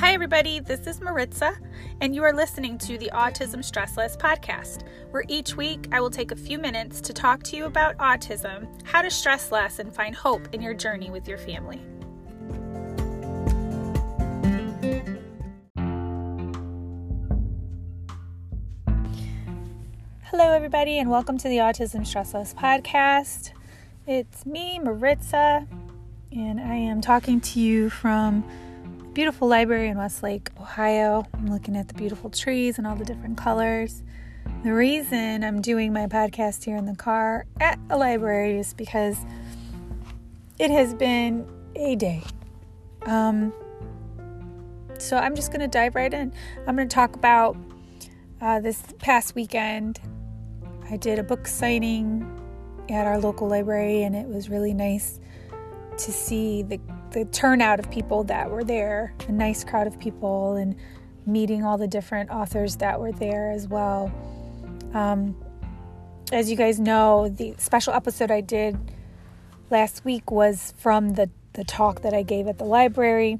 Hi, everybody. This is Maritza, and you are listening to the Autism Stress Less podcast, where each week I will take a few minutes to talk to you about autism, how to stress less, and find hope in your journey with your family. Hello, everybody, and welcome to the Autism Stress Less podcast. It's me, Maritza, and I am talking to you from beautiful library in Westlake, Ohio. I'm looking at the beautiful trees and all the different colors. The reason I'm doing my podcast here in the car at a library is because it has been a day. Um, so I'm just going to dive right in. I'm going to talk about uh, this past weekend. I did a book signing at our local library, and it was really nice to see the, the turnout of people that were there, a nice crowd of people, and meeting all the different authors that were there as well. Um, as you guys know, the special episode I did last week was from the, the talk that I gave at the library,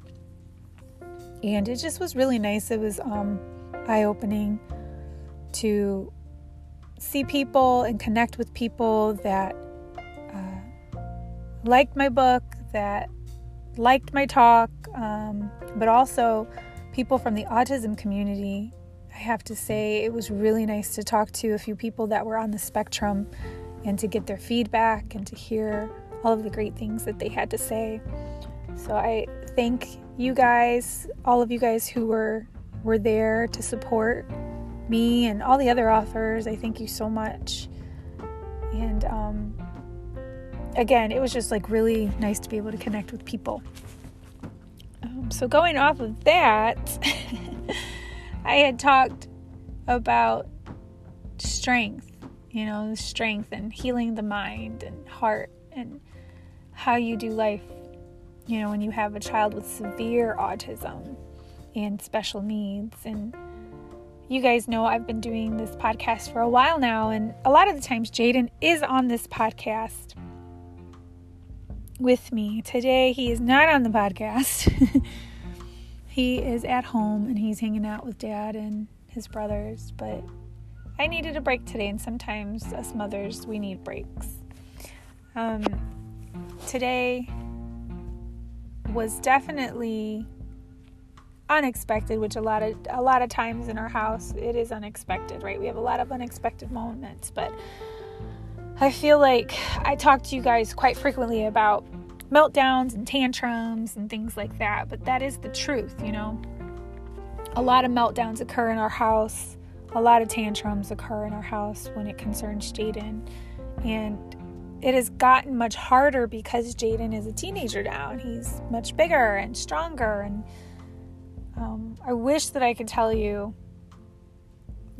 and it just was really nice. It was um, eye opening to see people and connect with people that liked my book, that liked my talk, um, but also people from the autism community. I have to say, it was really nice to talk to a few people that were on the spectrum and to get their feedback and to hear all of the great things that they had to say. So I thank you guys, all of you guys who were were there to support me and all the other authors. I thank you so much. And um, again, it was just like really nice to be able to connect with people. Um, so, going off of that, I had talked about strength, you know, strength and healing the mind and heart and how you do life, you know, when you have a child with severe autism and special needs. And you guys know I've been doing this podcast for a while now, and a lot of the times Jaden is on this podcast with me. Today, he is not on the podcast. he is at home and he's hanging out with dad and his brothers, but I needed a break today, and sometimes us mothers, we need breaks. Um, today was definitely unexpected which a lot of a lot of times in our house it is unexpected right we have a lot of unexpected moments but I feel like I talk to you guys quite frequently about meltdowns and tantrums and things like that, but that is the truth, you know. A lot of meltdowns occur in our house, a lot of tantrums occur in our house when it concerns Jaden. And it has gotten much harder because Jaden is a teenager now and he's much bigger and stronger. And um, I wish that I could tell you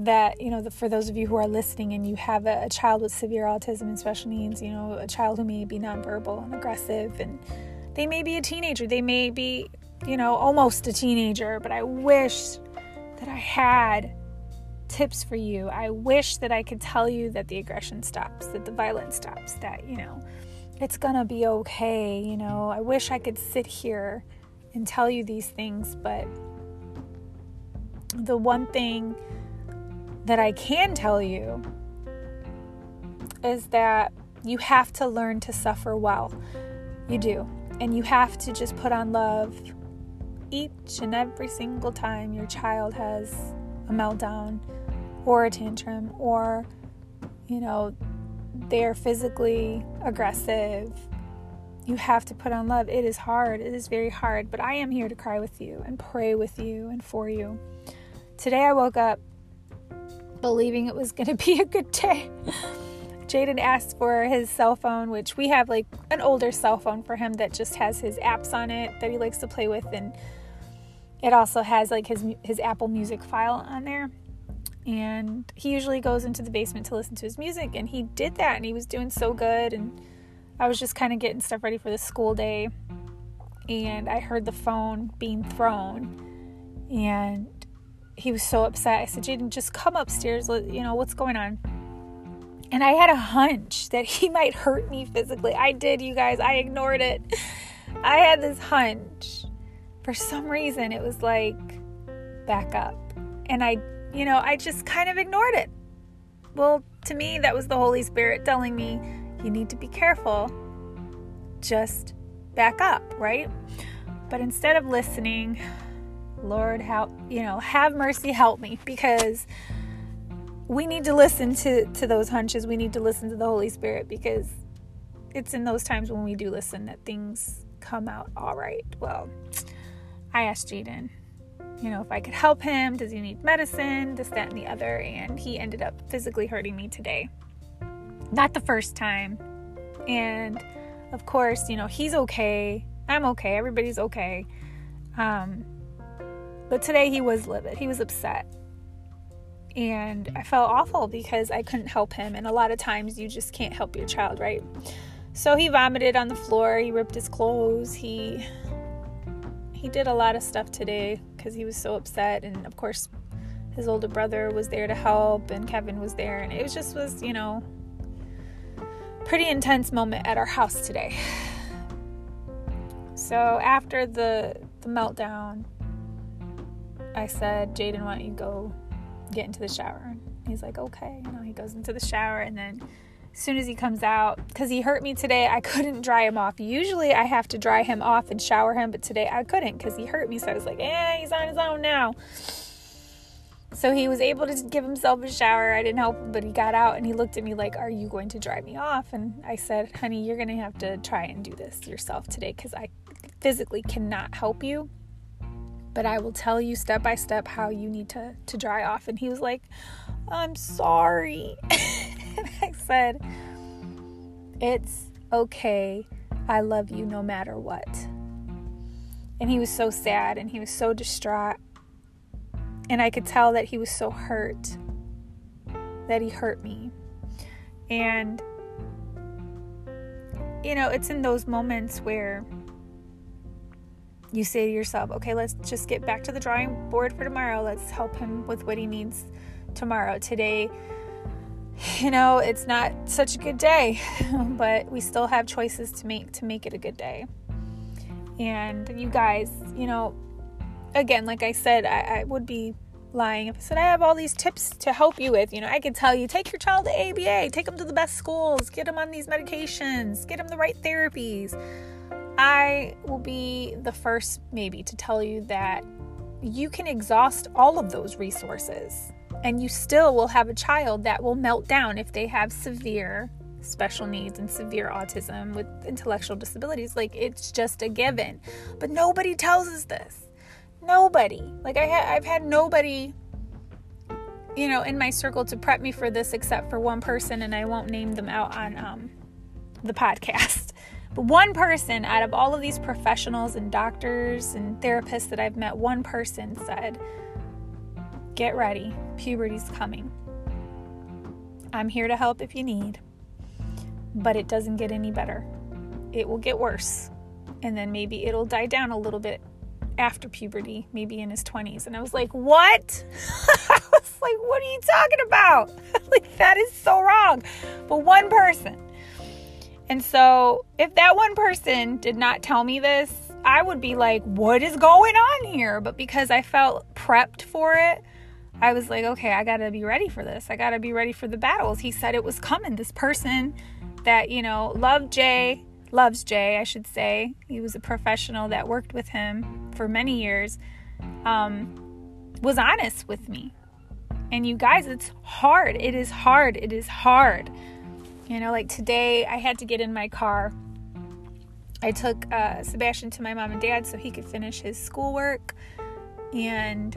that you know the, for those of you who are listening and you have a, a, child with severe autism and special needs you know a child who may be nonverbal and aggressive and they may be a teenager. They may be you know almost a teenager but i wish that i had tips for you. I wish that i could tell you that the aggression stops that the violence stops that you know it's gonna be okay you know. I wish i could sit here and tell you these things but the one thing that I can tell you is that you have to learn to suffer well. You do. And you have to just put on love each and every single time your child has a meltdown or a tantrum or, you know, they're physically aggressive. You have to put on love. It is hard. It is very hard. But I am here to cry with you and pray with you and for you. Today I woke up believing it was going to be a good day. Jaden asked for his cell phone, which we have like an older cell phone for him that just has his apps on it that he likes to play with, and it also has like his his Apple Music file on there. And he usually goes into the basement to listen to his music, and he did that, and he was doing so good. And I was just kind of getting stuff ready for the school day, and I heard the phone being thrown, and he was so upset. I said, Jaden, just come upstairs. You know, what's going on? And I had a hunch that he might hurt me physically. I did, you guys. I ignored it. I had this hunch for some reason, it was like, back up. And I, you know, I just kind of ignored it. Well, to me, that was the Holy Spirit telling me, you need to be careful. Just back up, right? But instead of listening, Lord, help, you know, have mercy, help me because we need to listen to to those hunches. We need to listen to the Holy Spirit because it's in those times when we do listen that things come out all right. Well, I asked Jaden, you know, if I could help him. Does he need medicine? This, that, and the other. And he ended up physically hurting me today. Not the first time. And of course, you know, he's okay. I'm okay. Everybody's okay. Um, but today he was livid. He was upset. And I felt awful because I couldn't help him. And a lot of times you just can't help your child, right? So he vomited on the floor. He ripped his clothes. He he did a lot of stuff today because he was so upset. And of course, his older brother was there to help, and Kevin was there, and it was just was you know pretty intense moment at our house today. So after the the meltdown, I said, Jaden, why don't you go get into the shower? He's like, okay. You know, he goes into the shower and then as soon as he comes out, because he hurt me today, I couldn't dry him off. Usually I have to dry him off and shower him, but today I couldn't because he hurt me. So I was like, eh, he's on his own now. So he was able to give himself a shower. I didn't help him, but he got out and he looked at me like, Are you going to dry me off? And I said, Honey, you're going to have to try and do this yourself today because I physically cannot help you but I will tell you step by step how you need to to dry off. And he was like, I'm sorry. and I said, It's okay. I love you no matter what. And he was so sad and he was so distraught. And I could tell that he was so hurt, that he hurt me. And, you know, it's in those moments where you say to yourself, okay, let's just get back to the drawing board for tomorrow. Let's help him with what he needs tomorrow. Today, you know, it's not such a good day, but we still have choices to make to make it a good day. And you guys, you know, again, like I said, I, I would be lying if I said I have all these tips to help you with. You know, I could tell you take your child to ABA, take them to the best schools, get them on these medications, get them the right therapies. I will be the first, maybe, to tell you that you can exhaust all of those resources and you still will have a child that will melt down if they have severe special needs and severe autism with intellectual disabilities. Like, it's just a given. But nobody tells us this. Nobody. Like, I ha- I've had nobody you know, in my circle to prep me for this except for one person, and I won't name them out on um, the podcast. But one person out of all of these professionals and doctors and therapists that I've met, one person said, Get ready, puberty's coming. I'm here to help if you need, but it doesn't get any better. It will get worse, and then maybe it'll die down a little bit after puberty, maybe in his 20s. And I was like, What? I was like, What are you talking about? like, that is so wrong. But one person and so, if that one person did not tell me this, I would be like, what is going on here? But because I felt prepped for it, I was like, okay, I got to be ready for this. I got to be ready for the battles. He said it was coming. This person that, you know, loved Jay, loves Jay, I should say. He was a professional that worked with him for many years, um, was honest with me. And you guys, it's hard. It is hard. It is hard you know, like today I had to get in my car. I took uh, Sebastian to my mom and dad so he could finish his schoolwork. And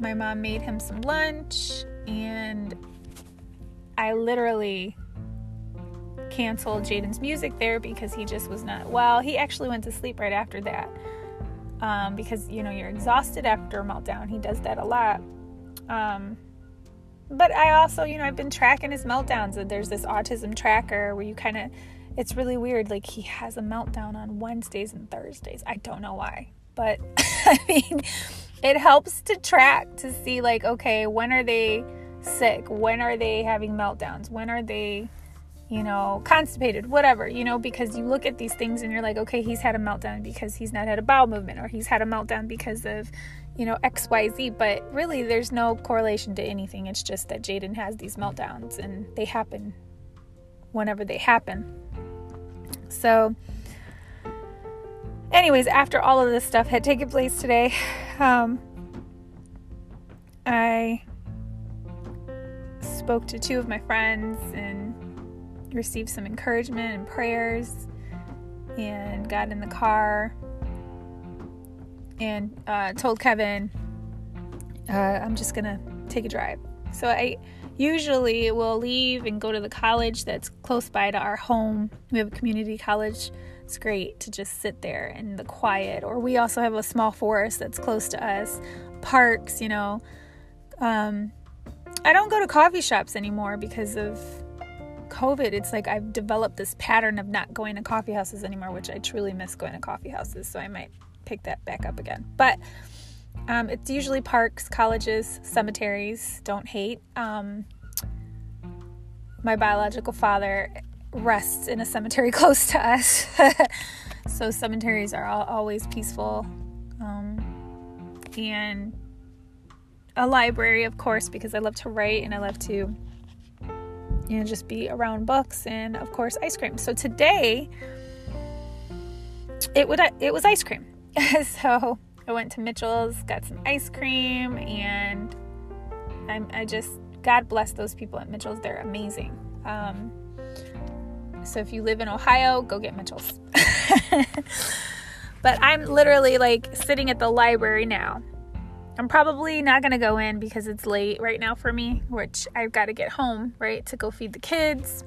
my mom made him some lunch. And I literally canceled Jaden's music there because he just was not well. He actually went to sleep right after that. Um, because you know you're exhausted after a meltdown. He does that a lot. Um, but I also, you know, I've been tracking his meltdowns. And there's this autism tracker where you kind of, it's really weird. Like he has a meltdown on Wednesdays and Thursdays. I don't know why, but I mean, it helps to track to see, like, okay, when are they sick? When are they having meltdowns? When are they, you know, constipated, whatever, you know, because you look at these things and you're like, okay, he's had a meltdown because he's not had a bowel movement or he's had a meltdown because of, you know, XYZ. But really, there's no correlation to anything. It's just that Jaden has these meltdowns and they happen whenever they happen. So, anyways, after all of this stuff had taken place today, um, I spoke to two of my friends and received some encouragement and prayers and got in the car and uh, told Kevin, uh, I'm just gonna take a drive. So I usually will leave and go to the college that's close by to our home. We have a community college. It's great to just sit there in the quiet. Or we also have a small forest that's close to us, parks, you know. Um, I don't go to coffee shops anymore because of COVID. It's like I've developed this pattern of not going to coffee houses anymore, which I truly miss going to coffee houses. So I might pick that back up again. But um, it's usually parks, colleges, cemeteries. Don't hate. Um, my biological father rests in a cemetery close to us. so cemeteries are all, always peaceful. Um, and a library, of course, because I love to write and I love to, you know, just be around books and, of course, ice cream. So today, it would it was ice cream. so I went to Mitchell's, got some ice cream, and I'm, I just God bless those people at Mitchell's. They're amazing. Um, so if you live in Ohio, go get Mitchell's. but I'm literally like sitting at the library now. I'm probably not going to go in because it's late right now for me, which I've got to get home, right, to go feed the kids.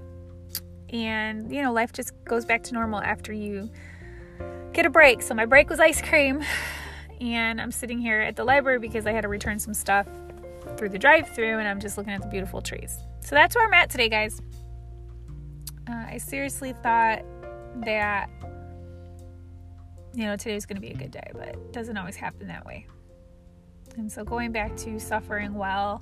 And, you know, life just goes back to normal after you get a break. So my break was ice cream. And I'm sitting here at the library because I had to return some stuff through the drive through and I'm just looking at the beautiful trees. So that's where I'm at today, guys. Uh, I seriously thought that, you know, today was going to be a good day, but it doesn't always happen that way. And so going back to suffering well,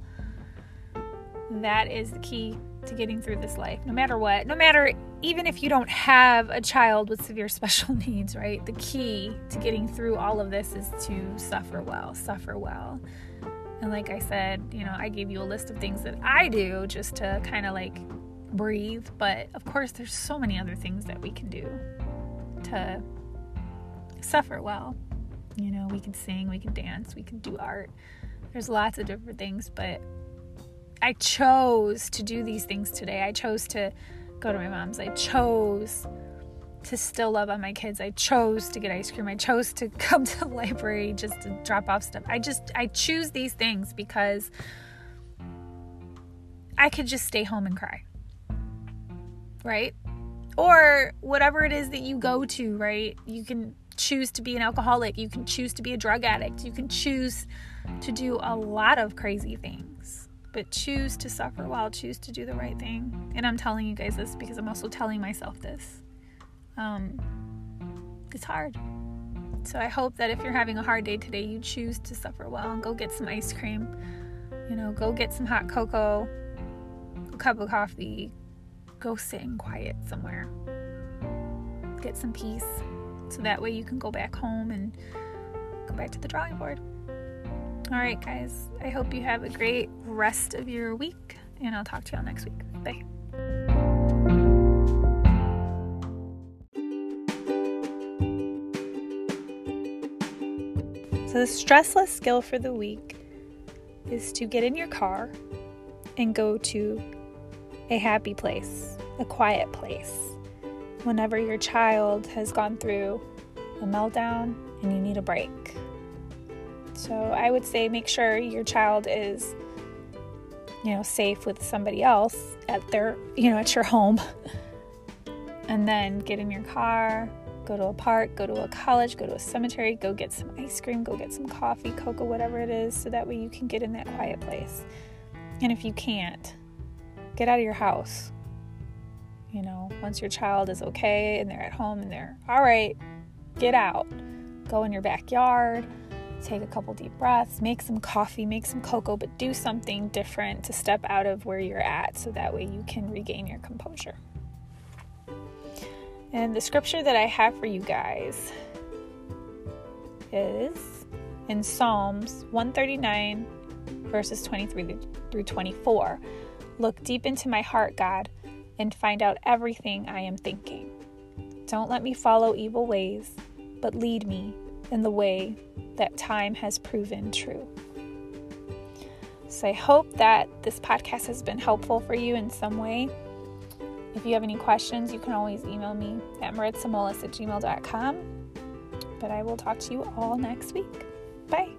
that is the key to getting through this life, no matter what. No matter, even if you don't have a child with severe special needs, right? The key to getting through all of this is to suffer well, suffer well. And like I said, you know, I gave you a list of things that I do just to kind of like breathe. But of course, there's so many other things that we can do to suffer well. You know, we can sing, we can dance, we can do art. There's lots of different things, but I chose to do these things today. I chose to go to my mom's. I chose to still love on my kids. I chose to get ice cream. I chose to come to the library just to drop off stuff. I just I choose these things because I could just stay home and cry. Right? Or whatever it is that you go to, right? You can choose to be an alcoholic, you can choose to be a drug addict, you can choose to do a lot of crazy things, but choose to suffer while choose to do the right thing. And I'm telling you guys this because I'm also telling myself this. Um, it's hard. So I hope that if you're having a hard day today, you choose to suffer well and go get some ice cream. You know, go get some hot cocoa, a cup of coffee, go sit in quiet somewhere. Get some peace so that way you can go back home and go back to the drawing board. All right, guys, I hope you have a great rest of your week, and I'll talk to y'all next week. Bye. So, the stressless skill for the week is to get in your car and go to a happy place, a quiet place whenever your child has gone through a meltdown and you need a break. So I would say make sure your child is you know safe with somebody else at their you know at your home. and then get in your car, go to a park, go to a college, go to a cemetery, go get some ice cream, go get some coffee, cocoa, whatever it is, so that way you can get in that quiet place. And if you can't, get out of your house. You know, once your child is okay and they're at home and they're all right, get out. Go in your backyard, take a couple deep breaths, make some coffee, make some cocoa, but do something different to step out of where you're at so that way you can regain your composure. And the scripture that I have for you guys is in Psalms 139, verses 23 through 24. Look deep into my heart, God, and find out everything I am thinking. Don't let me follow evil ways, but lead me in the way that time has proven true. So I hope that this podcast has been helpful for you in some way. If you have any questions, you can always email me at maritzamolis at gmail.com. But I will talk to you all next week. Bye.